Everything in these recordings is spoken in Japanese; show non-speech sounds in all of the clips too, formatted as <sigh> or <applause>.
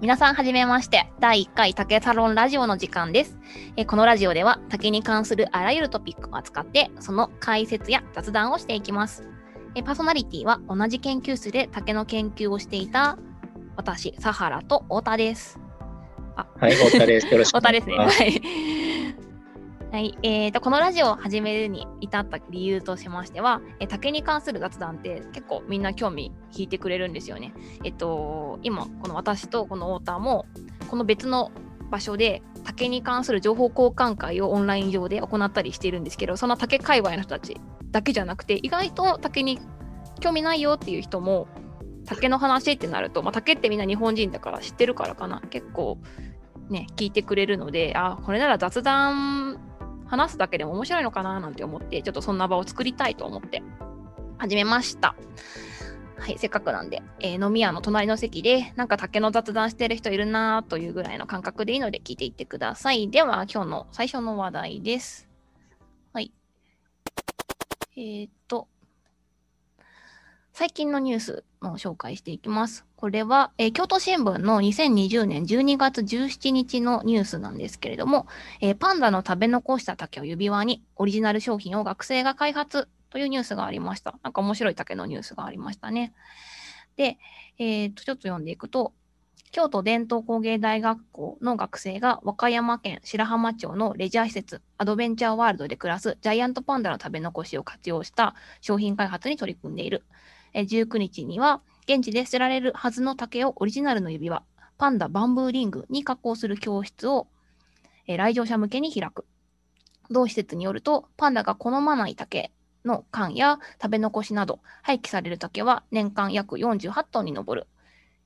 皆さんはじめまして。第1回竹サロンラジオの時間です。えこのラジオでは竹に関するあらゆるトピックを扱ってその解説や雑談をしていきます。えパーソナリティは同じ研究室で竹の研究をしていた私サハラと太田です。あ。はい太田です。よろしく太田ですね。はいはい、えーと、このラジオを始めるに至った理由としましては、え竹に関する雑談って結構みんな興味引いてくれるんですよね。えっと、今、この私とこの太田も、この別の場所で竹に関する情報交換会をオンライン上で行ったりしているんですけど、その竹界隈の人たちだけじゃなくて、意外と竹に興味ないよっていう人も、竹の話ってなると、まあ、竹ってみんな日本人だから知ってるからかな、結構ね、聞いてくれるので、あ、これなら雑談話すだけでも面白いのかななんて思って、ちょっとそんな場を作りたいと思って始めました。はい、せっかくなんで、えー、飲み屋の隣の席で、なんか竹の雑談してる人いるなというぐらいの感覚でいいので聞いていってください。では、今日の最初の話題です。はい。えー、っと、最近のニュースを紹介していきます。これは、えー、京都新聞の2020年12月17日のニュースなんですけれども、えー、パンダの食べ残した竹を指輪にオリジナル商品を学生が開発というニュースがありました。なんか面白い竹のニュースがありましたね。で、えー、とちょっと読んでいくと、京都伝統工芸大学校の学生が和歌山県白浜町のレジャー施設アドベンチャーワールドで暮らすジャイアントパンダの食べ残しを活用した商品開発に取り組んでいる。19日には現地で捨てられるはずの竹をオリジナルの指輪、パンダバンブーリングに加工する教室を、え来場者向けに開く。同施設によると、パンダが好まない竹の缶や食べ残しなど、廃棄される竹は年間約48トンに上る。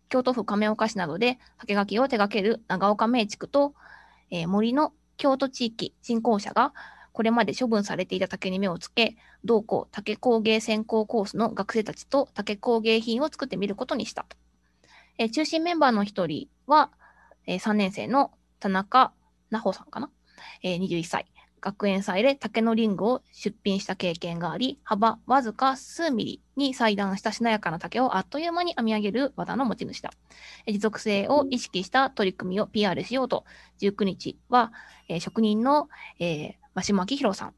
京都府亀岡市などで竹垣を手掛ける長岡名地区と、えー、森の京都地域振興者がこれまで処分されていた竹に目をつけ、同校竹工芸専攻コースの学生たちと竹工芸品を作ってみることにした。えー、中心メンバーの一人は、えー、3年生の田中奈穂さんかな、えー、21歳。学園祭で竹のリングを出品した経験があり、幅わずか数ミリに裁断したしなやかな竹をあっという間に編み上げる技の持ち主だ。持続性を意識した取り組みを PR しようと、19日は、えー、職人の、えー、真島明宏さん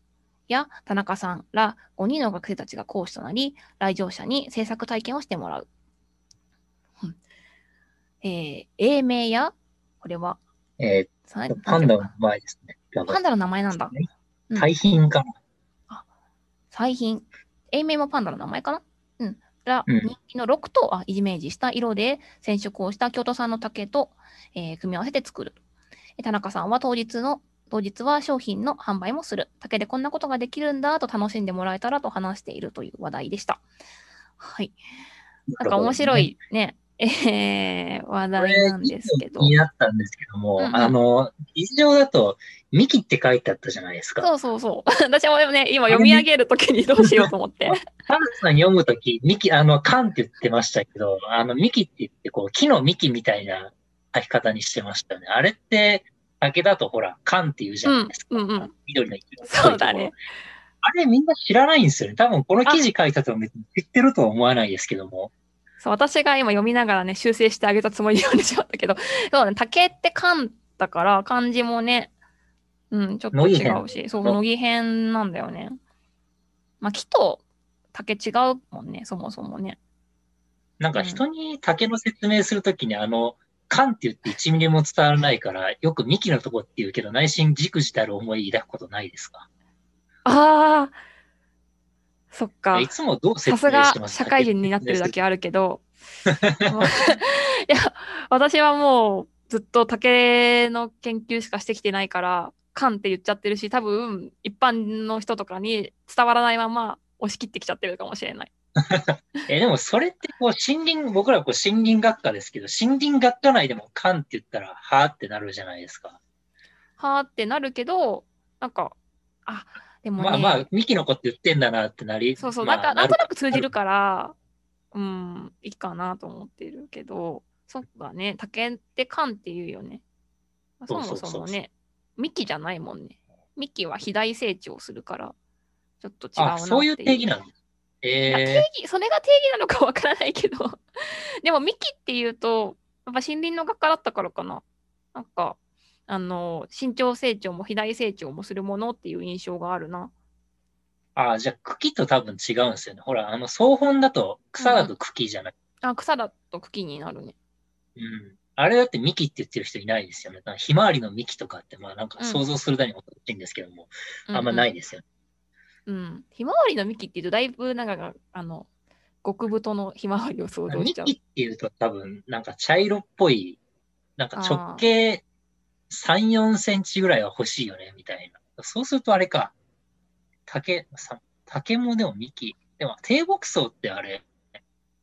や田中さんら5人の学生たちが講師となり、来場者に制作体験をしてもらう。えー、英名や、これは、えー、パンダの名前ですね。パンダの名前なんだ。彩品かな、あ、彩品。英名もパンダの名前かなうん。ら、人気の6とあイメージした色で染色をした京都産の竹と、えー、組み合わせて作る。田中さんは当日の当日は商品の販売もする。竹でこんなことができるんだと楽しんでもらえたらと話しているという話題でした。はい。なんか面白いね、えー、話題なんですけど。気になったんですけども、うんうん、あの、議事上だと、ミキって書いてあったじゃないですか。そうそうそう。<laughs> 私もでもね、今読み上げるときにどうしようと思って。パンさん読むとき、ミキ、あの、カンって言ってましたけど、あの、ミキって言って、こう、木の幹みたいな書き方にしてましたね。あれって、竹だとほら、缶って言うじゃないですか。うんうんうん、緑のそうだね。あれみんな知らないんですよね。多分この記事書いたとは別に知ってるとは思わないですけども。そう、私が今読みながらね、修正してあげたつもりで読んでしまったけど、そうね、竹って缶だから、漢字もね、うん、ちょっと違うし、そう、乃木編なんだよね。まあ、木と竹違うもんね、そもそもね。なんか人に竹の説明するときに、あの、勘って言って1ミリも伝わらないから、よく幹のとこって言うけど、内心軸自たる思い抱くことないですか？ああ、そっか。いつもどう説明してますか？さすが社会人になってるだけあるけど、<laughs> いや、私はもうずっと竹の研究しかしてきてないから、勘って言っちゃってるし、多分一般の人とかに伝わらないまま押し切ってきちゃってるかもしれない。<laughs> えでもそれってこう森林、僕らこう森林学科ですけど、森林学科内でも勘って言ったら、はーってなるじゃないですか。はーってなるけど、なんか、あ、でも、ね、まあまあ、ミキの子って言ってんだなってなり。そうそう、まあ、なんか、なんとなく通じるから、うん、いいかなと思ってるけど、そっかね、竹って勘って言うよね。そもそもね、ミキじゃないもんね。ミキは肥大成長するから、ちょっと違うなっていう。そういう定義なんですえー、定義それが定義なのかわからないけど <laughs> でもミキっていうとぱ森林の学科だったからかな。なんか、あの、身長成長も肥大成長もするものっていう印象があるな。ああ、じゃあ茎と多分違うんですよね。ほら、あの草本だと草だと茎じゃない。あ、草だと茎になるね。うん。あれだって幹って言ってる人いないですよね。ひまわりの幹とかって、まあなんか想像するだにおかしいんですけども、あんまないですよね。うん、うん。ひまわりの幹っていうと、だいぶなんか、あの、極太のひまわりを想像しちゃう。幹っていうと多分、なんか茶色っぽい、なんか直径3、4センチぐらいは欲しいよね、みたいな。そうするとあれか。竹、さ竹もでも幹。でも低木層ってあれ、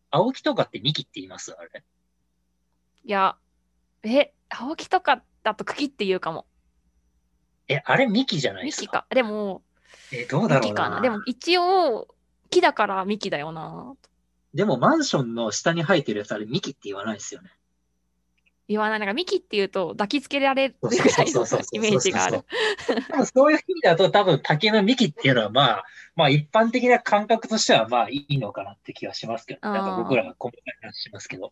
青木とかって幹って言います？あれ。いや、え、青木とかだと茎って言うかも。え、あれ幹じゃないですか？幹か。でも、え、どうだろう幹かな。でも一応、木だから幹だよな。でもマンションの下に生えてるやつあれ幹って言わないですよね。言わない。なんか幹って言うと抱きつけられるぐらいのイメージがある。そういう意味だと多分竹の幹っていうのはまあ、まあ一般的な感覚としてはまあいいのかなって気はしますけど、ね、なんか僕らが細かい話しますけど。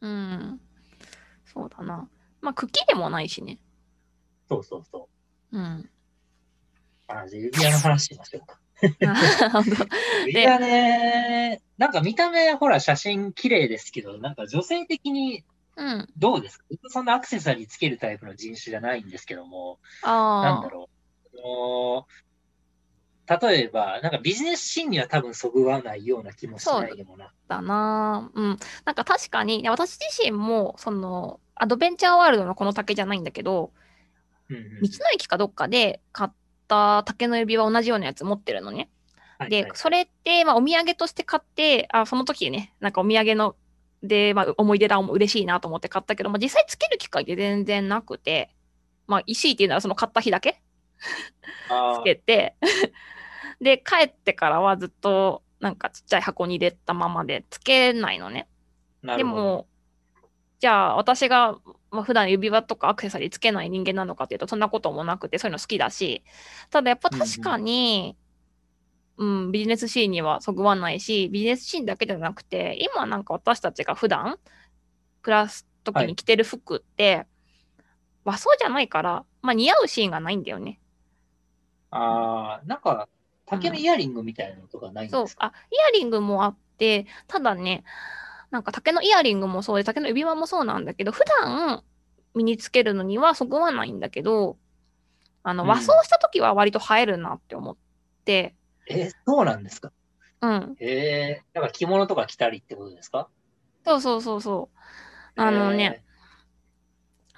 うん。そうだな。まあ茎でもないしね。そうそうそう。うん。あ、じゃあ指輪の話しましょうか。指輪ね、なんか見た目ほら写真綺麗ですけど、なんか女性的にうん。どうですか、そんなアクセサリーつけるタイプの人種じゃないんですけども、ああ。なんだろう。あの例えば、なんかビジネスシーンには多分そぐわないような気もしないでもな。だなうん。なんか確かに、私自身も、その、アドベンチャーワールドのこの竹じゃないんだけど、うんうん道の駅かどっかで買った竹の指輪同じようなやつ持ってるのね。ではいはい、それって、まあ、お土産として買って、あ、その時ね、なんかお土産の、で、まあ、思い出だ、嬉しいなと思って買ったけど、まあ、実際つける機会って全然なくて、まあ、石井っていうのはその買った日だけ？つけて、<laughs> で、帰ってからはずっと、なんかちっちゃい箱に入れたままでつけないのね。でなるほども、じゃあ私が、まあ、普段指輪とかアクセサリーつけない人間なのかっていうとそんなこともなくてそういうの好きだし、ただやっぱ確かに、うん、ビジネスシーンにはそぐわないし、ビジネスシーンだけじゃなくて、今なんか私たちが普段暮らす時に着てる服って、和装じゃないから、まあ似合うシーンがないんだよね。ああ、なんか、竹のイヤリングみたいなのとかないんです、か、そう。あ、イヤリングもあって、ただね、なんか竹のイヤリングもそうで、竹の指輪もそうなんだけど、普段身につけるのにはそぐわないんだけど、あの、うん。和装した時は割と映えるなって思って、えーそうなんですか？うん。ええー、なんか着物とか着たりってことですか？そうそうそうそう。あのね、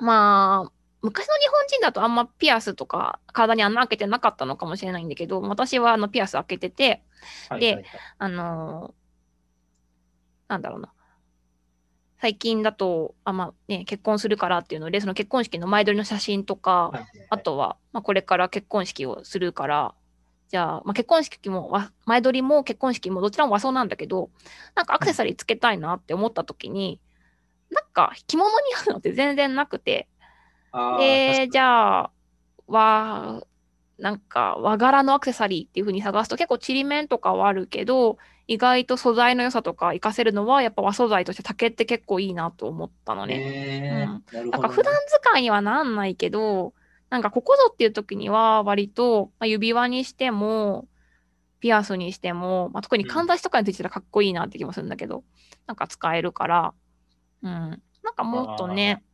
まあ、昔の日本人だとあんまピアスとか体に穴開けてなかったのかもしれないんだけど、私はあのピアス開けてて、えー、ではいはいはい。あのーなんだろうな。最近だと、あまあね、結婚するからっていうので、その結婚式の前撮りの写真とか、はいはいあとは、まあ、これから結婚式をするから、じゃあ、まあ、結婚式もわ、前撮りも結婚式もどちらも和装なんだけど、なんかアクセサリーつけたいなって思った時に、なんか着物に合うのって全然なくて、で、じゃあ、和、なんか和柄のアクセサリーっていう風に探すと結構ちりめんとかはあるけど、意外と素材の良さとか活かせるのはやっぱ和素材として竹って結構いいなと思ったのね。えーうん。ななんか普段使いにはなんないけど、なんかここぞっていう時には割と、まあ、指輪にしても、ピアスにしても、まあ、特にかんざしとかについてたらかっこいいなって気もするんだけど、なんか使えるから、うん。なんかもっとね、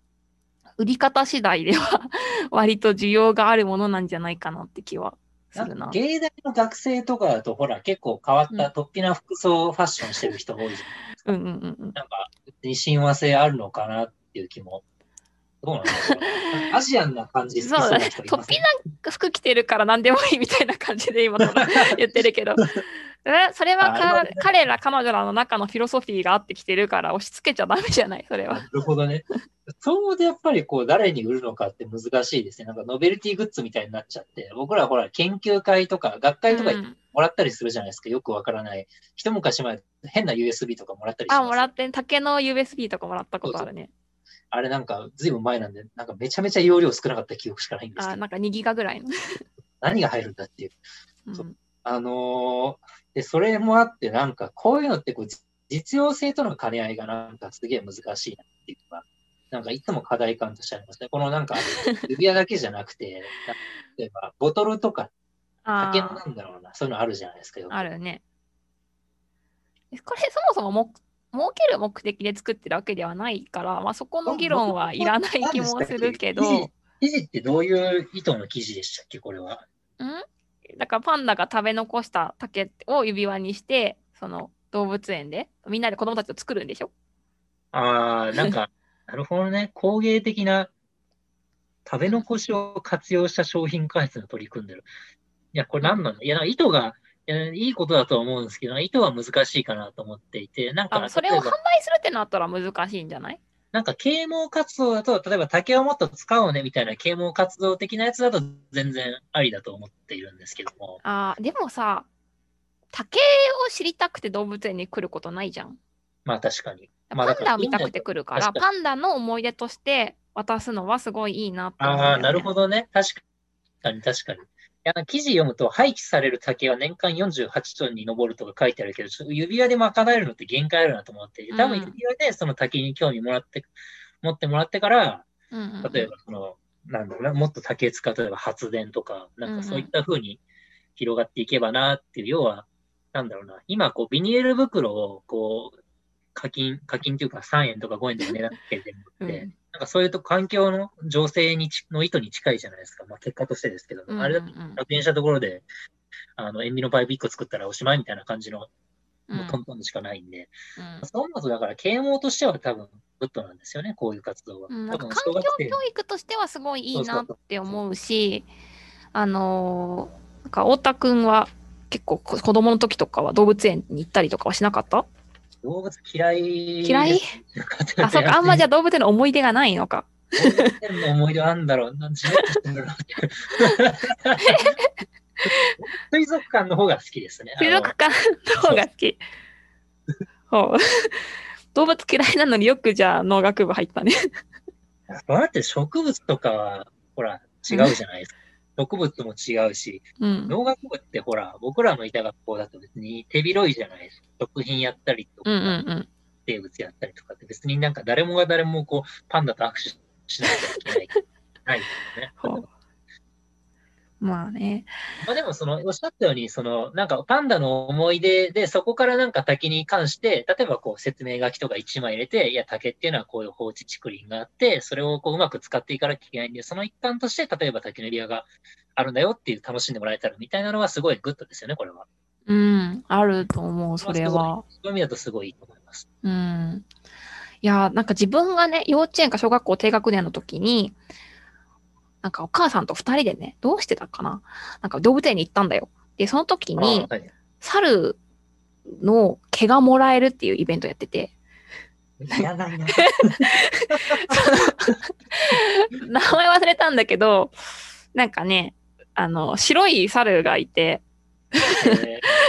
売り方次第では <laughs> 割と需要があるものなんじゃないかなって気はするな。芸大の学生とかだと、ほら、結構変わった突飛な服装ファッションしてる人多いじゃん。うんうんうんうん。なんか、別に親和性あるのかなっていう気も。どうなんだろうな。アジアンな感じそうだね。突飛な服着てるから何でもいいみたいな感じで今 <laughs> 言ってるけど。えそれは彼ら彼女らの中のフィロソフィーがあってきてるから押し付けちゃダメじゃないそれは。なるほどね。そうでやっぱりこう、誰に売るのかって難しいですね。なんかノベルティグッズみたいになっちゃって、僕らほら、研究会とか学会とかもらったりするじゃないですか。よくわからない。一昔前、変な USB とかもらったりしあ、ますもらって、竹の USB とかもらったことあるね。あれなんか、ずいぶん前なんで、なんかめちゃめちゃ容量少なかった記憶しかないんですけあ、ど、なんか2ギガぐらいの。<laughs> 何が入るんだっていう。うんそうあのーで、それもあって、なんか、こういうのってこう、じ実用性との兼ね合いがなんかすげえ難しいなっていうのがなんかいつも課題感としてありますね。このなんか、<laughs> 指輪だけじゃなくて、例えば、ボトルとか、竹のなんだろうな、そういうのあるじゃないですか。あるね。これ、そもそもも儲ける目的で作ってるわけではないから、まあ、そこの議論はいらない気もするけど。記事ってどういう意図の記事でしたっけ、これは？ん？だからパンダが食べ残した竹を指輪にして、その動物園でみんなで子供たちを作るんでしょ？ああ、なんか、<laughs> なるほどね。工芸的な食べ残しを活用した商品開発に取り組んでる。いや、これ何なの？いや、い意図がいや、いいことだと思うんですけど、意図は難しいかなと思っていて、なんか。それを販売するってなったら難しいんじゃない？なんか啓蒙活動だと、例えば竹をもっと使おうねみたいな啓蒙活動的なやつだと全然ありだと思っているんですけども。ああ、でもさ、竹を知りたくて動物園に来ることないじゃん。まあ確かに。パンダを見たくて来るから、パンダの思い出として渡すのはすごいいいなってね、ああ、なるほどね。確かに確かに。や記事読むと廃棄される竹は年間48トンに上るとか書いてあるけど、ちょっと指輪で賄えるのって限界あるなと思って多分指輪でその竹に興味もらって、持ってもらってから、例えばその、なんだろうな、もっと竹使う、例えば発電とか、なんかそういった風に広がっていけばなっていう、要は、なんだろうな、今こうビニール袋をこう、課金、課金というか3円とか5円とか値段つけてるって、なんかそういうと環境の情勢にの意図に近いじゃないですか。まあ結果としてですけど、うんうんうん、あれだと楽園したところで、あの、塩味のパイプ1個作ったらおしまいみたいな感じの、もうトントンでしかないんで、うん、そう思うとだから啓蒙としては多分グッドなんですよね、こういう活動は。うん、環境教育としてはすごいいいなって思うし、あのー、なんか太田くんは結構子供の時とかは動物園に行ったりとかはしなかった？動物嫌い。嫌い？<laughs> あ、そうか、あんまじゃあ動物園の思い出がないのか。動物園の思い出はあんだろう。なんじめっとしてるな <laughs> 水族館の方が好きですね。水族館の方が好き。動物嫌いなのによくじゃあ農学部入ったね。だって植物とかは、ほら、違うじゃないですか。植物も違うし、うん、農学部ってほら、僕らのいた学校だと別に手広いじゃないですか。食品やったりとか、うんうんうん、生物やったりとかって別になんか誰もが誰もこう、パンダと握手しなきゃいけない。<laughs> ないですね。まあね。まあでもその、おっしゃったように、その、なんかパンダの思い出で、そこからなんか竹に関して、例えばこう説明書きとか一枚入れて、いや、竹っていうのはこういう放置竹林があって、それをこううまく使っていかなきゃいけないんで、その一環として、例えば竹のエリアがあるんだよっていう楽しんでもらえたらみたいなのはすごいグッドですよね、これは。うん、あると思う、それは。そういう意味だとすごいいいと思います。うん。いや、なんか自分がね、幼稚園か小学校低学年の時に、なんかお母さんと二人でね、どうしてたかな？なんか動物園に行ったんだよ。で、その時に、猿の毛がもらえるっていうイベントやってて。やないな。<laughs> 名前忘れたんだけど、なんかね、あの、白い猿がいて、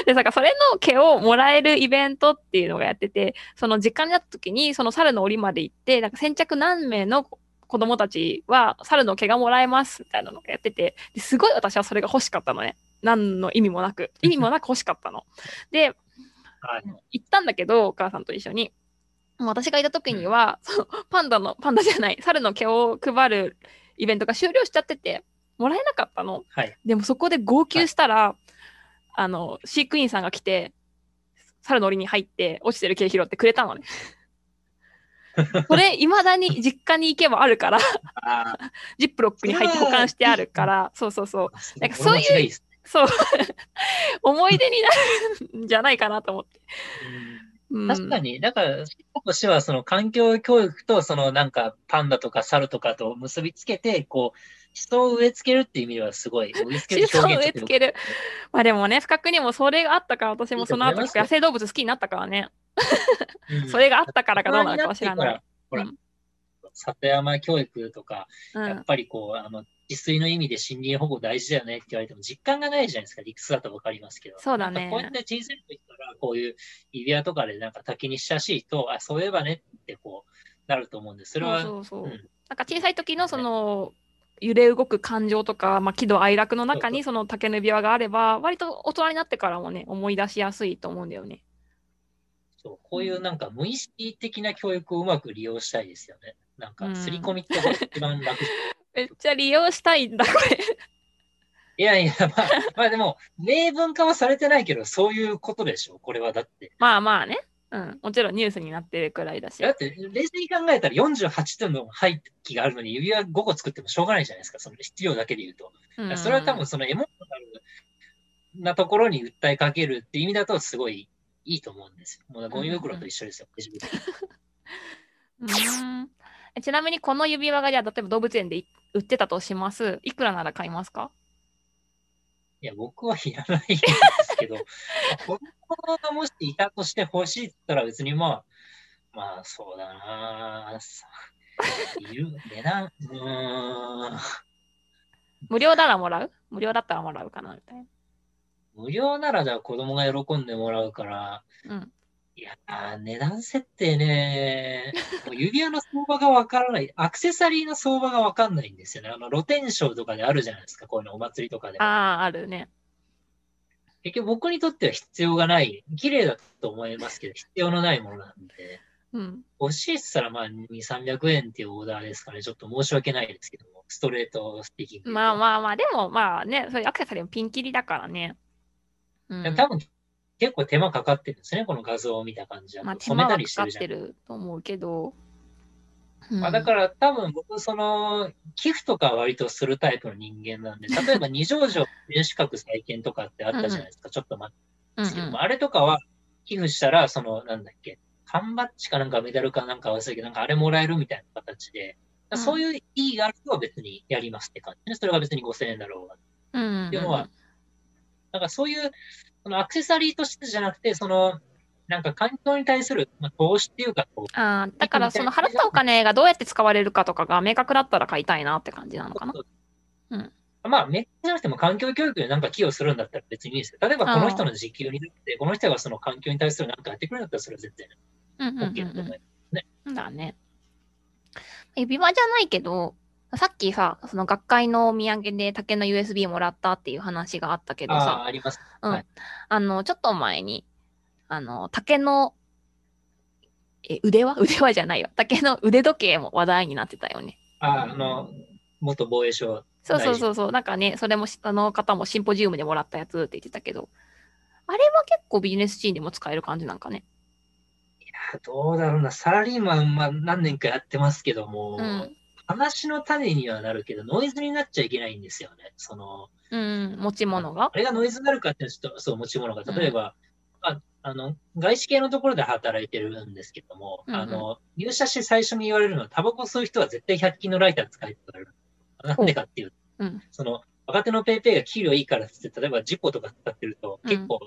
で、なんかそれの毛をもらえるイベントっていうのがやってて、その時間になった時に、その猿の檻まで行って、なんか先着何名の子供たちは猿の毛がもらえますみたいなのがやってて、すごい私はそれが欲しかったのね。何の意味もなく。<laughs> 意味もなく欲しかったの。で、行ったんだけど、お母さんと一緒に。私がいた時には、そのパンダの、パンダじゃない、猿の毛を配るイベントが終了しちゃってて、もらえなかったの。はい、でもそこで号泣したら、はい、あの、飼育員さんが来て、猿の檻に入って落ちてる毛拾ってくれたのね。<laughs> これ、いまだに実家に行けばあるから。ジップロックに入って保管してあるから、そうそうそう。なんかそういう、そう、<laughs> 思い出になるんじゃないかなと思って。うん、確かに、だから、としては、その環境教育と、そのなんかパンダとか猿とかと結びつけて、こう、人を植え付けるっていう意味ではすごい、植え付ける人を植え付ける。まあでもね、不覚にもそれがあったから、私もその後野生動物好きになったからね。それがあったからかどうなのかもしれない。ほら、里山教育とか、やっぱりこう、あの、自炊の意味で森林保護大事だよねって言われても実感がないじゃないですか。理屈だとわかりますけど。そうだね。こうやって小さい時からこういう指輪とかでなんか滝に親しいと、あ、そういえばねってこう、なると思うんです。それは。そうそうそう。うん、なんか小さい時のその、揺れ動く感情とか、まあ、喜怒哀楽の中にその竹の指輪があれば、割と大人になってからもね、思い出しやすいと思うんだよね。そう、こういうなんか無意識的な教育をうまく利用したいですよね。なんか、刷り込みって一番楽。<laughs> めっちゃ利用したいんだ、これ。いやいや、まあ、まあでも、明文化はされてないけど、そういうことでしょ、これはだって。まあまあね。うん。もちろんニュースになってるくらいだし。だって、冷静に考えたら48点の廃棄があるのに指輪5個作ってもしょうがないじゃないですか、その質量だけで言うと。うんそれは多分そのエモーショナルなところに訴えかけるって意味だとすごいいいと思うんですよ。もうゴミ袋と一緒ですよ。<laughs> うーんえちなみにこの指輪がじゃあ例えば動物園でい売ってたとします？いくらなら買いますか？いや、僕はいらないんですけど、子供がもしいたとして欲しいって言ったら別にまあ、まあそうだなさいる値段、うーん、無料ならもらう？無料だったらもらうかなみたいな。無料ならじゃあ子供が喜んでもらうから、うん。いやー、値段設定ね、指輪の相場がわからない、アクセサリーの相場がわかんないんですよね。あの露天商とかであるじゃないですか、こういうのお祭りとかでも。ああ、あるね。結局僕にとっては必要がない、綺麗だと思いますけど、必要のないものなんで、うん。欲しいっつったらまあ2、300円っていうオーダーですかね。ちょっと申し訳ないですけども、ストレートスピーキング。まあまあまあ、でもまあね、そういうアクセサリーもピンキリだからね。うん。多分結構手間かかってるんですね、この画像を見た感じだと。まあ手染めた間はかかっりしてるじゃんて。ると思うけど。うん。まあ、だから多分僕、その、寄付とかは割とするタイプの人間なんで、<laughs> 例えば二条城天守閣再建とかってあったじゃないですか、ちょっと待ってうんうん。あれとかは寄付したら、その、なんだっけ、缶バッジかなんかメダルかなんか忘れたけど、なんかあれもらえるみたいな形で、うん。そういう意義がある人は別にやりますって感じ。ね。それが別に5000円だろうが。うん。っていうのはなんかそういう、そのアクセサリーとしてじゃなくて、その、なんか環境に対する、まあ、投資っていうか、こう、ああ、だからその払ったお金がどうやって使われるかとかが明確だったら買いたいなって感じなのかな？うんまあ、めっちゃなくても環境教育でなんか寄与するんだったら別にいいですよ。例えばこの人の時給になって、この人がその環境に対するなんかやってくれるんだったらそれは絶対うんうんうん OK だと思います。うん。だね。指輪じゃないけど、さっきさ、その学会のお土産で竹の USB もらったっていう話があったけどあさあ、、あります。うんはいあの、ちょっと前に、あの、竹の、え、腕輪？<laughs> 腕輪じゃないよ。竹の腕時計も話題になってたよね。ああの、元防衛省。そうそうそうそう。なんかね、それもしあの方もシンポジウムでもらったやつって言ってたけど、あれは結構ビジネスシーンでも使える感じなんかね？いやどうだろうな、サラリーマン、まあ何年かやってますけども、うん。話の種にはなるけど、ノイズになっちゃいけないんですよね。その、うん、持ち物が？あ。れがノイズになるかってちょっと、そう、持ち物が。例えば、ああの、外資系のところで働いてるんですけども、うんうんあの、入社して最初に言われるのは、タバコ吸う人は絶対100均のライター使えって言われる。なんでかっていうと、うん。その、若手のペイペイが給料いいからって、例えばジポとか使ってると、うん結構、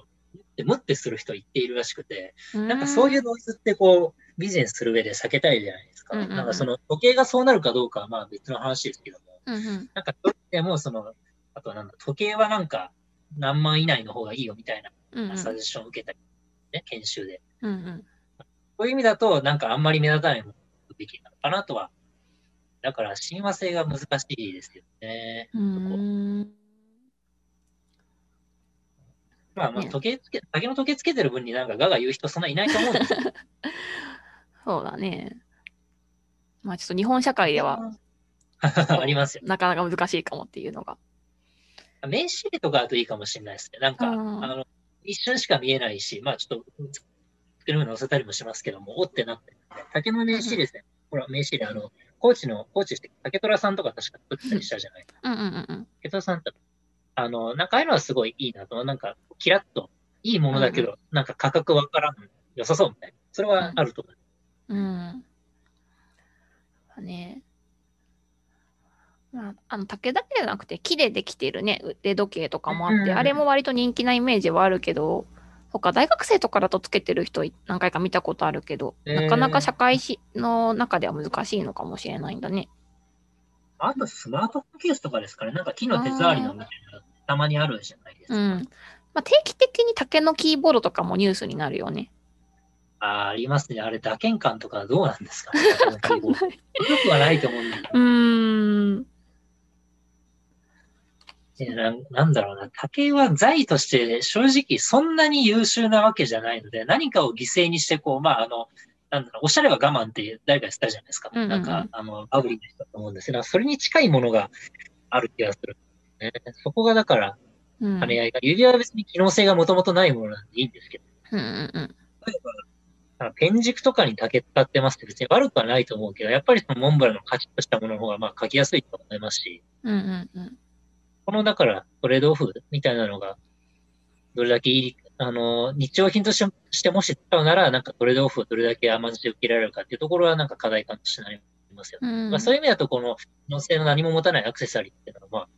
ムってする人言っているらしくて、ななんかそういうノイズってこう、ビジネスする上で避けたいじゃないですか。うんうんうんなんかその時計がそうなるかどうかはまあ別の話ですけども、うんうん。なんかそれでもその、あとはなんだ、時計はなんか何万以内の方がいいよみたいうんうなんサジェッションを受けたり、ね、研修で。うんうん。そういう意味だと、なんかあんまり目立たないもべきなのかなとは。だから親和性が難しいですよね。うーん。まあまあね時計つけ、竹の時計つけてる分になんかガが言う人そんないないと思うんですよ。<laughs> そうだね。まあちょっと日本社会では <laughs> ありますよ。なかなか難しいかもっていうのが。名刺とかだといいかもしれないですね。なんか、あうんの、一瞬しか見えないし、まあちょっと、作るの載せたりもしますけども、おってなって、竹の名刺ですね。ほら、名刺入れ、あの、高知の、高知して、竹虎さんとか確か作ってたりしたじゃない。うんうんうんうん。竹虎さんって、あの、なんかああいうのはすごいいいなと、なんか、キラッと、いいものだけど、なんか価格わからん、良さそうみたいな。それはあると思う。うん。だね。まあ、あの竹だけじゃなくて木でできているね腕時計とかもあって、うんあれも割と人気なイメージはあるけどそっか大学生とかだとつけてる人何回か見たことあるけど、えーなかなか社会しの中では難しいのかもしれないんだね。あと、スマートフォンケースとかですかね。なんか木の手触りのみたいな、たまにあるじゃないですか。うん。まあ、定期的に竹のキーボードとかもニュースになるよね。ああ、ありますね。あれ、打鍵感とかどうなんですかね。<laughs> よくはないと思うんだけうーん。ど、ななんだろうな。竹は財として正直そんなに優秀なわけじゃないので、何かを犠牲にして、こう、まあ、あの、なんだろう、おしゃれは我慢って誰か言ったじゃないですか。うんうんうんなんか、あの、バブリーな人だと思うんですけど、それに近いものがある気がする。ね、そこがだから、うん。兼ね合いが、指輪は別に機能性がもともとないものなんでいいんですけど、うんうんうん。例えば、ペン軸とかに竹使ってますって別に悪くはないと思うけど、やっぱりそのモンブランのカチッとしたものの方がまあ書きやすいと思いますし、うんうんうん。このだからトレードオフみたいなのが、どれだけいい、あの、日用品としてしてもし使うなら、なんかトレードオフをどれだけ甘じで受けられるかっていうところはなんか課題感としてなりますよね。うんまあ、そういう意味だと、この、機能性の何も持たないアクセサリーっていうのは、まあ、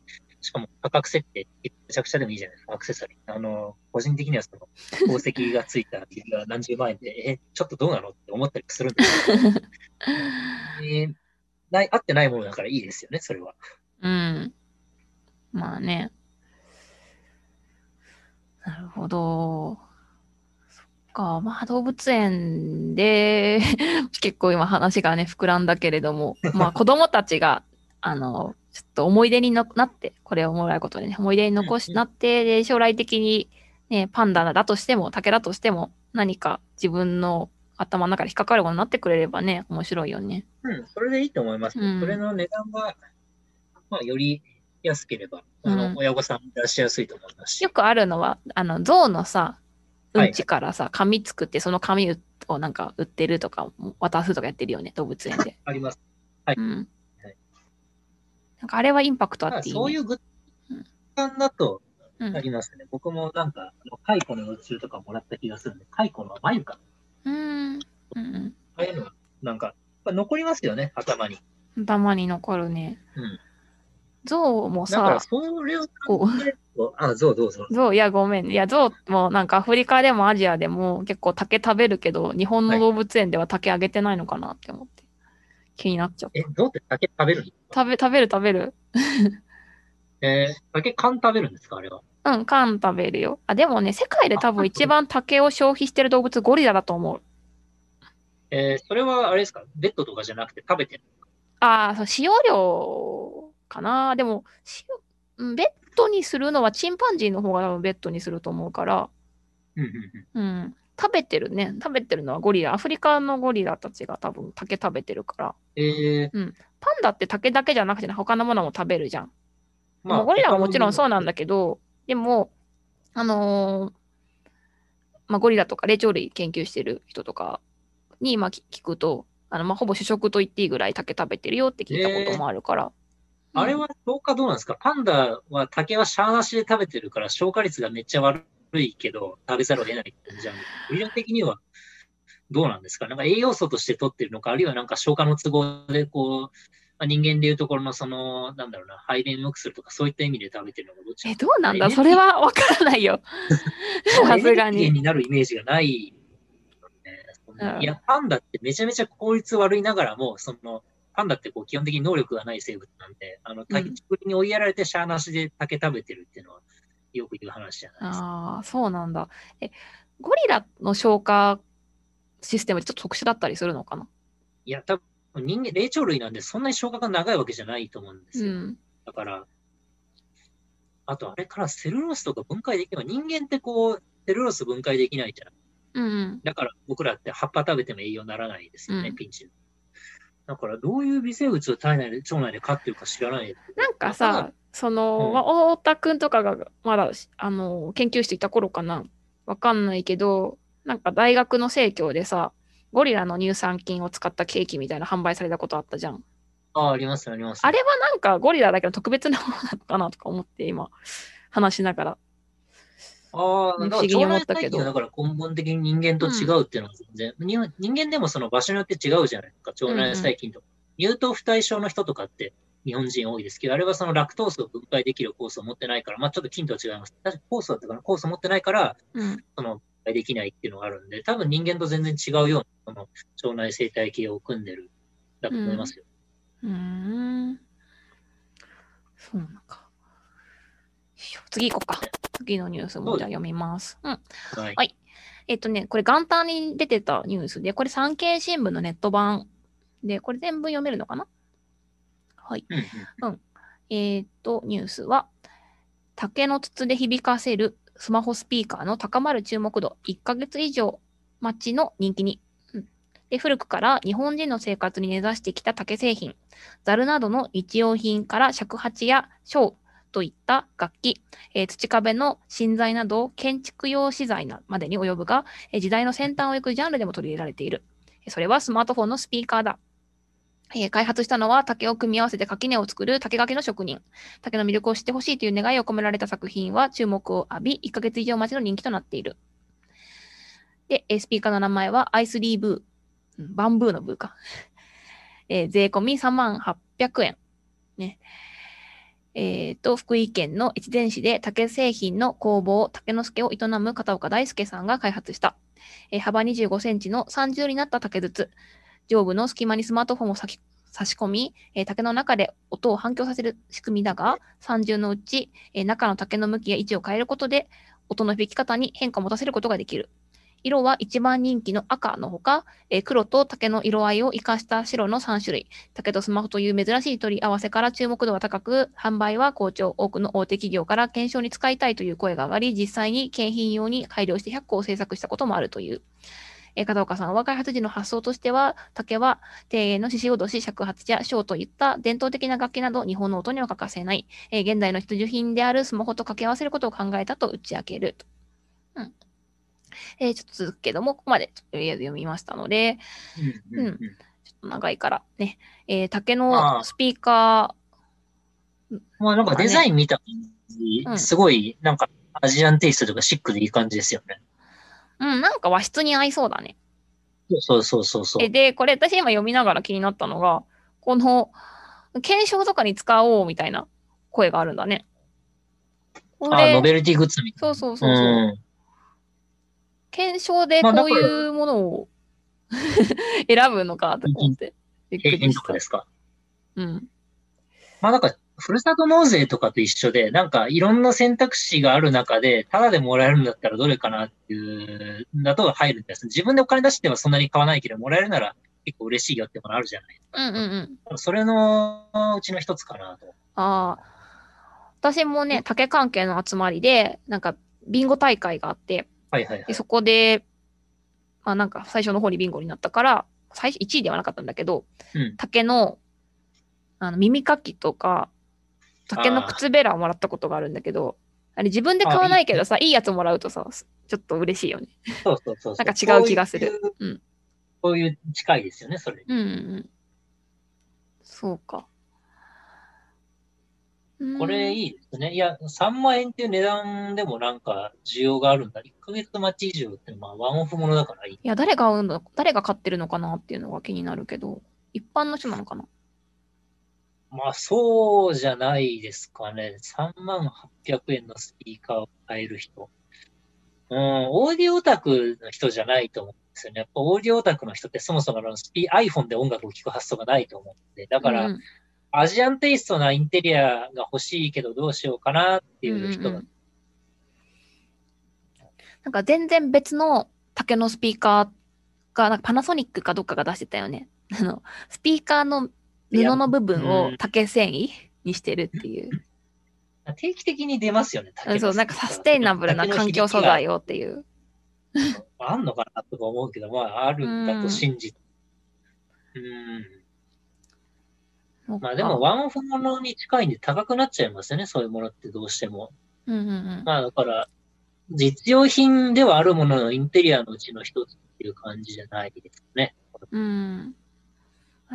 しかも価格設定、めちゃくちゃでもいいじゃないですか、アクセサリー。あの、個人的にはその、宝石がついた指輪何十万円で、<laughs> え、ちょっとどうなのって思ったりするんですけど、<laughs> えーない、合ってないものだからいいですよね、それは。うん。まあね。なるほど。そっか。まあ動物園で <laughs> 結構今話がね、膨らんだけれども、<laughs> まあ子供たちが、あの、ちょっと思い出にのなって、これをもらうことでね、思い出に残し、なって、で、将来的にね、パンダだとしても、竹だとしても、何か自分の頭の中で引っかかるものになってくれればね、面白いよね。うん、それでいいと思います。うんそれの値段が、まあ、より安ければ、あの、うん親御さん出しやすいと思いますし。よくあるのは、あの、象のさ、うはいんちからさ、紙作って、その紙をなんか売ってるとか、渡すとかやってるよね、動物園で。<laughs> あります。はいうんはい。なんかあれはインパクトあっていい、ね。そういう物うん感だとうんありますね。僕もなんか、あの蚕の幼虫とかもらった気がするんで、蚕の眉か。うん。うんああいうのは、なんか、残りますよね、頭に。うん。頭に残るね。うん。象もだから、さ、それをこ考えると、あ、どうぞどうぞ。象、いや、ごめん。いや、象もなんかアフリカでもアジアでも結構竹食べるけど、日本の動物園では竹あげてないのかなって思って。気になっちゃう。え、どうって竹食べるんですか食べ、食べる食べる。<laughs> えー、竹缶食べるんですかあれは？うん、缶食べるよ。あ、でもね、世界で多分一番竹を消費してる動物ゴリラだと思う。えー、それはあれですか？ベッドとかじゃなくて食べてるああ、そう、使用量かな。でも、ベッドにするのはチンパンジーの方が多分ベッドにすると思うから、うんうんうん。うん。食べてるね。食べてるのはゴリラ。アフリカのゴリラたちが多分竹食べてるから。えー、パンダって竹だけじゃなくてね、他のものも食べるじゃん。ままあ、ゴリラはもちろんそうなんだけけど、でも、あのーまあ、ゴリラとか霊長類研究してる人とかに、まあ、き聞くと、あのまあ、ほぼ主食と言っていいぐらい竹食べてるよって聞いたこともあるから。あれは消化どうなんですか？パンダは竹はシャーなしで食べてるから消化率がめっちゃ悪いけど食べざるを得ないじなんで、理論的にはどうなんですか？なんか栄養素として取ってるのか、あるいはなんか消化の都合でこう、まあ、人間でいうところのその、なんだろうな、排便を良くするとかそういった意味で食べてるのかどっちえ、どうなんだ？それはわからないよ。<laughs> さすがに。になるイメージがないいや、パンダってめちゃめちゃ効率悪いながらも、その、パンダってこう基本的に能力がない生物なんで、あの、竹作りに追いやられてシャーなしで竹食べてるっていうのは、よく言う話じゃないですか。ああ、そうなんだ。え、ゴリラの消化システムってちょっと特殊だったりするのかな？いや、多分人間、霊長類なんでそんなに消化が長いわけじゃないと思うんですよ。うん。だから、あとあれからセルロースとか分解できない。人間ってこう、セルロース分解できないじゃん。うんうん。だから僕らって葉っぱ食べても栄養にならないですよね、うんピンチ。だからどういう微生物を体内で、腸内で飼ってるか知らないなんかさ、その、うんまあ太田くんとかがまだ、あの、研究していた頃かな？わかんないけど、なんか大学の生協でさ、ゴリラの乳酸菌を使ったケーキみたいな販売されたことあったじゃん。ああ、あります、あります。あれはなんかゴリラだけの特別なものなのかなとか思って今、話しながら。ああ、不思議に思ったけど細菌はだから根本的に人間と違うっていうのは全然、人人間でもその場所によって違うじゃないですか、腸内細菌とか。乳糖不対症の人とかって日本人多いですけど、あれはそのラクトースを分解できる酵素を持ってないから、まあちょっと菌とは違います。確か酵素だったかな酵素持ってないから、うん。その分解できないっていうのがあるんで、多分人間と全然違うような、その腸内生態系を組んでる、だと思いますよ。うーん。そうなのか。次行こうか。次のニュースもじゃあ読みます。うん。はい。はいえっとね、これ元旦に出てたニュースで、これ産経新聞のネット版で、これ全部読めるのかな？はい。うんうんえーっと、ニュースは、竹の筒で響かせるスマホスピーカーの高まる注目度、1ヶ月以上待ちの人気に。うんで古くから日本人の生活に根ざしてきた竹製品、ザルなどの日用品から尺八や小といった楽器、えー、土壁の芯材など建築用資材までに及ぶが、えー、時代の先端を行くジャンルでも取り入れられている。それはスマートフォンのスピーカーだ。えー、開発したのは竹を組み合わせて垣根を作る竹垣の職人。竹の魅力を知ってほしいという願いを込められた作品は注目を浴び、1ヶ月以上待ちの人気となっている。でえ、スピーカーの名前はアイスリーブー。バンブーのブーか。<laughs> えー、税込み3万800円。ね。えっ、ー、と、福井県の越前市で竹製品の工房、竹之助を営む片岡大輔さんが開発した。えー、幅25センチの三重になった竹筒。上部の隙間にスマートフォンを差し込み、えー、竹の中で音を反響させる仕組みだが、三重のうち、えー、中の竹の向きや位置を変えることで、音の響き方に変化を持たせることができる。色は一番人気の赤のほか、えー、黒と竹の色合いを生かした白の3種類。竹とスマホという珍しい取り合わせから注目度が高く、販売は好調。多くの大手企業から検証に使いたいという声が上がり、実際に景品用に改良して100個を制作したこともあるという。え、片岡さんは開発時の発想としては、竹は庭園の獅子脅し、尺八や小といった伝統的な楽器など日本の音には欠かせない、え、現代の必需品であるスマホと掛け合わせることを考えたと打ち明ける。うん。えー、ちょっと続くけども、ここまでとりあえず読みましたので、うん、うん、ちょっと長いからね、えー、竹のスピーカー、まあなんかデザイン見た感じ、うん、すごいなんかアジアンテイストとかシックでいい感じですよね。うん、なんか和室に合いそうだね。そうそうそうそう。で、これ私今読みながら気になったのが、この、検証とかに使おうみたいな声があるんだね。あ、ノベルティグッズみたいな。そうそうそうそう。うん検証でこういうものを、まあ、選ぶのかと思って。経験とかですか？うん。まあなんか、ふるさと納税とかと一緒で、なんかいろんな選択肢がある中で、ただでもらえるんだったらどれかなっていう、だと入るんです。自分でお金出してはそんなに買わないけど、もらえるなら結構嬉しいよってものあるじゃないうんうんうん。それのうちの一つかなと。ああ。私もね、竹関係の集まりで、なんか、ビンゴ大会があって、はいはいはい、でそこで、まあなんか最初の方にビンゴになったから、最初1位ではなかったんだけど、うん、竹のあの耳かきとか、竹の靴べらをもらったことがあるんだけど、あれ自分で買わないけどさ、いいやつもらうとさ、ちょっと嬉しいよね。そうそうそうなんか違う気がする。うん。そういう近いですよね、それ。うん、うん。そうか。これいいですね。いや、3万円っていう値段でもなんか需要があるんだ。1ヶ月待ち以上ってまあワンオフものだからいい。いや、誰が買うんだ、誰が買ってるのかなっていうのが気になるけど、一般の人なのかな？まあそうじゃないですかね。3万800円のスピーカーを買える人。うん、オーディオオタクの人じゃないと思うんですよね。やっぱオーディオオタクの人ってそもそものスピ iPhone で音楽を聴く発想がないと思うんで、だから、うんアジアンテイストなインテリアが欲しいけどどうしようかなっていう人が。うんうん、なんか全然別の竹のスピーカーが、なんかパナソニックかどっかが出してたよね。あの、スピーカーの布の部分を竹繊維にしてるっていう。定期的に出ますよね、そう、なんかサステイナブルな環境素材をっていう。あんのかなとか思うけど、まあ、あるんだと信じて。うん。まあでもワンオフものに近いんで高くなっちゃいますよね、そういうものってどうしても。うんうんうん、まあだから、実用品ではあるもののインテリアのうちの一つっていう感じじゃないですね。うん。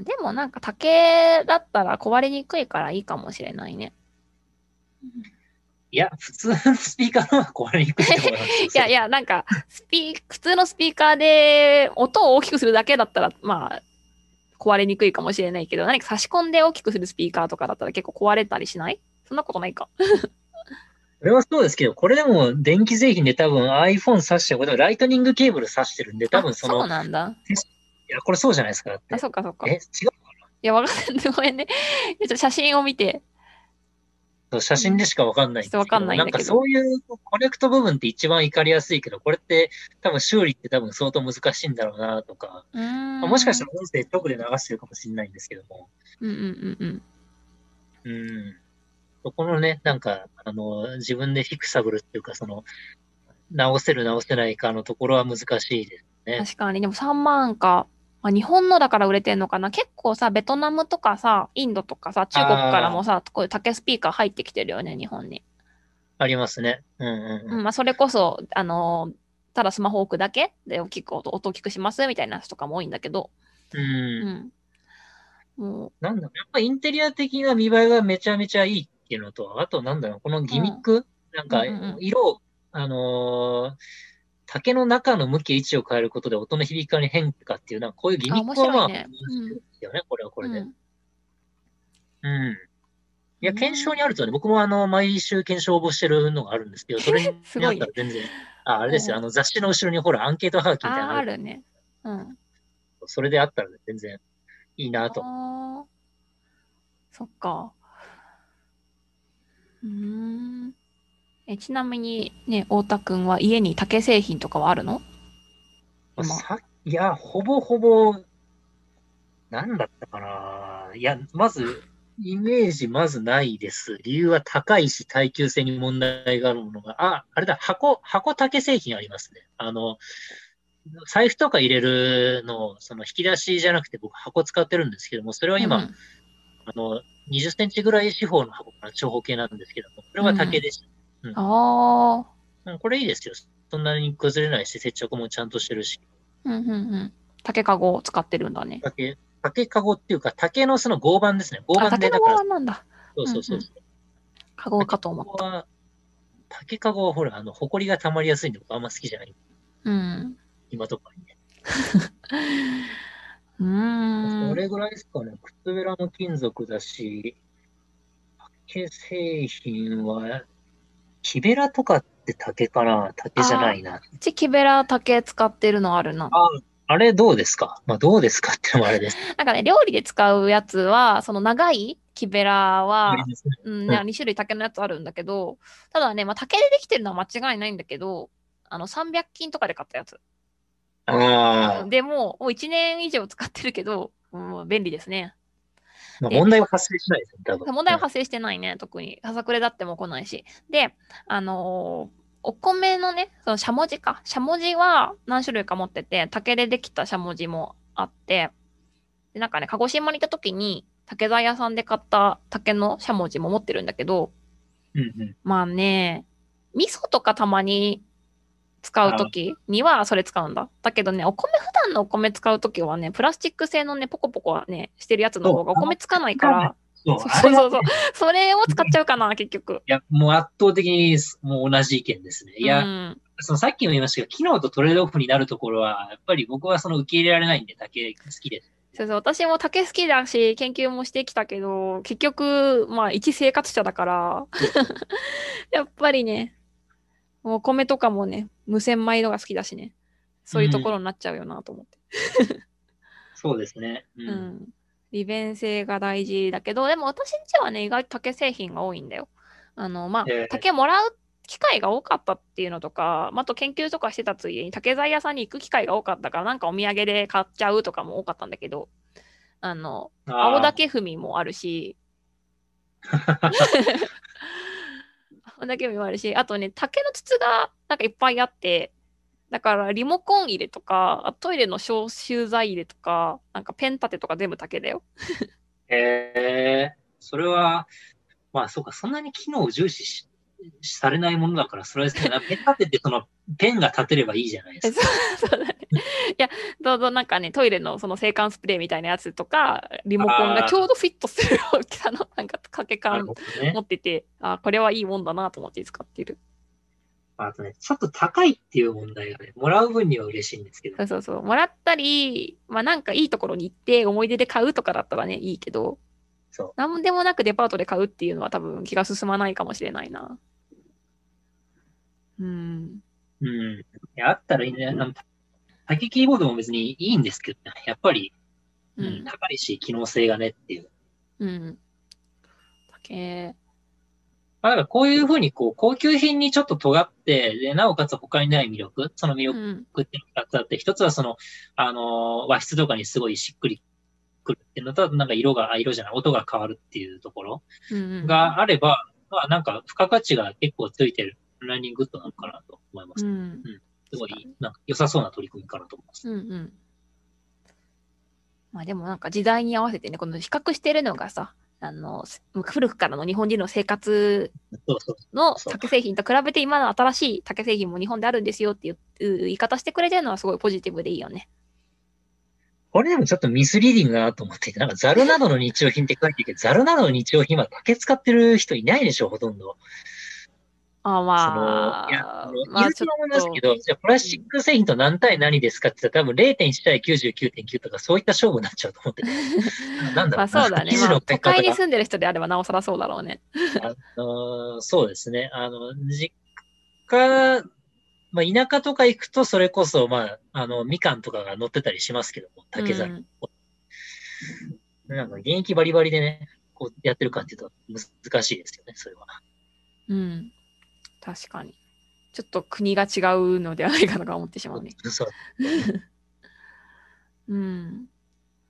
でもなんか竹だったら壊れにくいからいいかもしれないね。いや、普通のスピーカーの方が壊れにくいと思います。<laughs> いやいや、なんか、スピー、普通のスピーカーで音を大きくするだけだったら、まあ、壊れにくいかもしれないけど、何か差し込んで大きくするスピーカーとかだったら結構壊れたりしない？そんなことないか。<laughs> それはそうですけど、これでも電気製品で多分 iPhone 挿してることライトニングケーブル挿してるんで、多分その。そうなんだ。いや、これそうじゃないですか。あ、そっかそっか。え、違うかないや、わかんない。ごめんね。ちょっと写真を見て、写真でしかわかんないんですけど、わかんないなんかそういうコネクト部分って一番怒りやすいけど、これって多分修理って多分相当難しいんだろうなとか、まあ、もしかしたら音声直で流してるかもしれないんですけども。うんうんうんうん。うん。そこのね、なんか、あの、自分でフィクサブルっていうか、その、直せる直せないかのところは難しいですね。確かに、でも3万か。まあ、日本のだから売れてんのかな？結構さ、ベトナムとかさ、インドとかさ、中国からもさ、こういう竹スピーカー入ってきてるよね、日本に。ありますね。うんうんうん。うん、まあ、それこそ、あのーただスマホ置くだけで大きく音、音大きくしますみたいなやつとかも多いんだけど、う。うんう、なんだろう、やっぱインテリア的な見栄えがめちゃめちゃいいっていうのと、あとなんだろう、このギミック、なんかうんうんうんあのー竹の中の向き、位置を変えることで音の響きに変化っていう、なんかこういうギミックはまあ、ねよね、これはこれで。うんうん。いや、うん検証にあるとね、僕もあの、毎週検証応募してるのがあるんですけど、それにあったら全然、あ、あれですよ、うんあの、雑誌の後ろにほら、アンケートハガキみたいなのある。ね。うん。それであったら全然いいなと。そっか。うーん。え、ちなみにね、太田くんは家に竹製品とかはあるの？まあ今さいや、ほぼほぼ、なんだったかな。いや、まず、イメージまずないです。理由は高いし、耐久性に問題があるものが、あ、あれだ、箱、箱竹製品ありますね。あの、財布とか入れるの、その引き出しじゃなくて僕箱使ってるんですけども、それは今、うんあの、20センチぐらい四方の箱から長方形なんですけども、これは竹でした。ああ。うんこれいいですよ。そんなに崩れないし、接着もちゃんとしてるし。うんうんうん。竹かごを使ってるんだね。竹、竹かごっていうか、竹のその合板ですね。合あ、板で、だから、飯なんだ。そうそうそう。かごかと思った。竹かごはほら、あの、埃が溜まりやすいんで、僕あんま好きじゃない。うん。今とかにね。<laughs> うーん。それぐらいですかね。靴べらも金属だし、竹製品は、木べらとかって竹かな竹じゃないな。うち木べら竹使ってるのあるな。ああれどうですか？まあどうですかってのもあれです。<laughs> なんかね、料理で使うやつは、その長い木べらはねうん、んね2種類竹のやつあるんだけど、ただね、まあ、竹でできてるのは間違いないんだけど、あの、300均とかで買ったやつ。ああ、でも、もう1年以上使ってるけど、うん、便利ですね。まあ、問題は発生しないですね、多分。問題は発生してないね、特に。ささくれだっても来ないし。で、あのーお米のね、そのしゃもじか。しゃもじは何種類か持ってて、竹でできたしゃもじもあって、で、なんかね、鹿児島に行った時に、竹材屋さんで買った竹のしゃもじも持ってるんだけど、うんうん。まあね、味噌とかたまに使う時にはそれ使うんだ。だけどね、お米、普段のお米使う時はね、プラスチック製のね、ポコポコね、してるやつの方がお米つかないから、そう、そうそうそうそれを使っちゃうかな、結局。いや、もう圧倒的にもう同じ意見ですね。いや、うん、そのさっきも言いましたけど、機能とトレードオフになるところは、やっぱり僕はその受け入れられないんで、竹好きで。す。そうそう。私も竹好きだし、研究もしてきたけど、結局、まあ、一生活者だから、<laughs> やっぱりね、お米とかもね、無洗米のが好きだしね、そういうところになっちゃうよなと思って。そうですね。う。うんん。利便性が大事だけど、でも私んちはね、意外と竹製品が多いんだよ。あの、まあええ、竹もらう機会が多かったっていうのとか、まああと研究とかしてたついでに竹材屋さんに行く機会が多かったから、なんかお土産で買っちゃうとかも多かったんだけど、あの、青竹踏みもあるし、<laughs> 青竹踏みもあるし、あとね、竹の筒がなんかいっぱいあって、だからリモコン入れとか、トイレの消臭剤入れとか、なんかペン立てとか全部竹だよ。へえ、それは、まあそうか、そんなに機能を重視しされないものだから、それはペン立ててそのペンが立てればいいじゃないでえすか。そうそうだね。いや、どうぞなんかね、トイレのその制汗スプレーみたいなやつとか、リモコンがちょうどフィットする大きさのなんか掛け感持。ってて、あこれはいいもんだなと思って使ってる。あとね、ちょっと高いっていう問題がね、もらう分には嬉しいんですけどそう、そうそう。もらったり、まあなんかいいところに行って思い出で買うとかだったらね、いいけど、そう。なんでもなくデパートで買うっていうのは多分気が進まないかもしれないな。うん。うん。あったらいいね。あの竹キーボードも別にいいんですけどね、やっぱり、ううんん。高いし、機能性がねっていう。うん。竹、まあ、だからこういうふうに、こう、高級品にちょっと尖って、で、なおかつ他にない魅力、その魅力うん。っていうのが2つあって、一つはその、あのー和室とかにすごいしっくりくるっていうのと、なんか色が、あ色じゃない、音が変わるっていうところうん。があれば、まあなんか付加価値が結構ついてるランニンググッドなのかなと思います。うん。すごい、なんか良さそうな取り組みかなと思います。うんうん。まあでもなんか時代に合わせてね、この比較してるのがさ、あの、古くからの日本人の生活の竹製品と比べて今の新しい竹製品も日本であるんですよっていう言い方してくれてるのはすごいポジティブでいいよね。これでもちょっとミスリーディングだなと思って、なんかザルなどの日用品って書いてるけど、ザルなどの日用品は竹使ってる人いないでしょ、ほとんど。あまあ、いや、まあ、言うと思いますけど、じゃあプラスチック製品と何対何ですかって言ったら多分0.1対99.9とかそういった勝負になっちゃうと思ってて。<laughs> なんだろうまあそうだね。まあ、都会に住んでる人であればなおさらそうだろうね。あのそうですね。あの、実家、まあ、田舎とか行くとそれこそ、まあ、あの、みかんとかが乗ってたりしますけども、竹ざる。うん、なんか現役バリバリでね、こうやってるかっていうと難しいですよね、それは。うん。確かに。ちょっと国が違うのではないかとか思ってしまうね。<laughs> うん。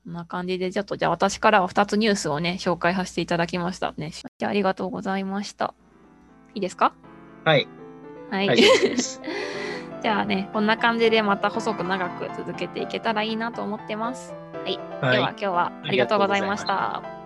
こんな感じで、ちょっとじゃあ私からは2つニュースをね、紹介させていただきましたね。じゃあありがとうございました。いいですか？はい。はい。<laughs> じゃあね、こんな感じでまた細く長く続けていけたらいいなと思ってます。はい。はい、では今日はありがとうございました。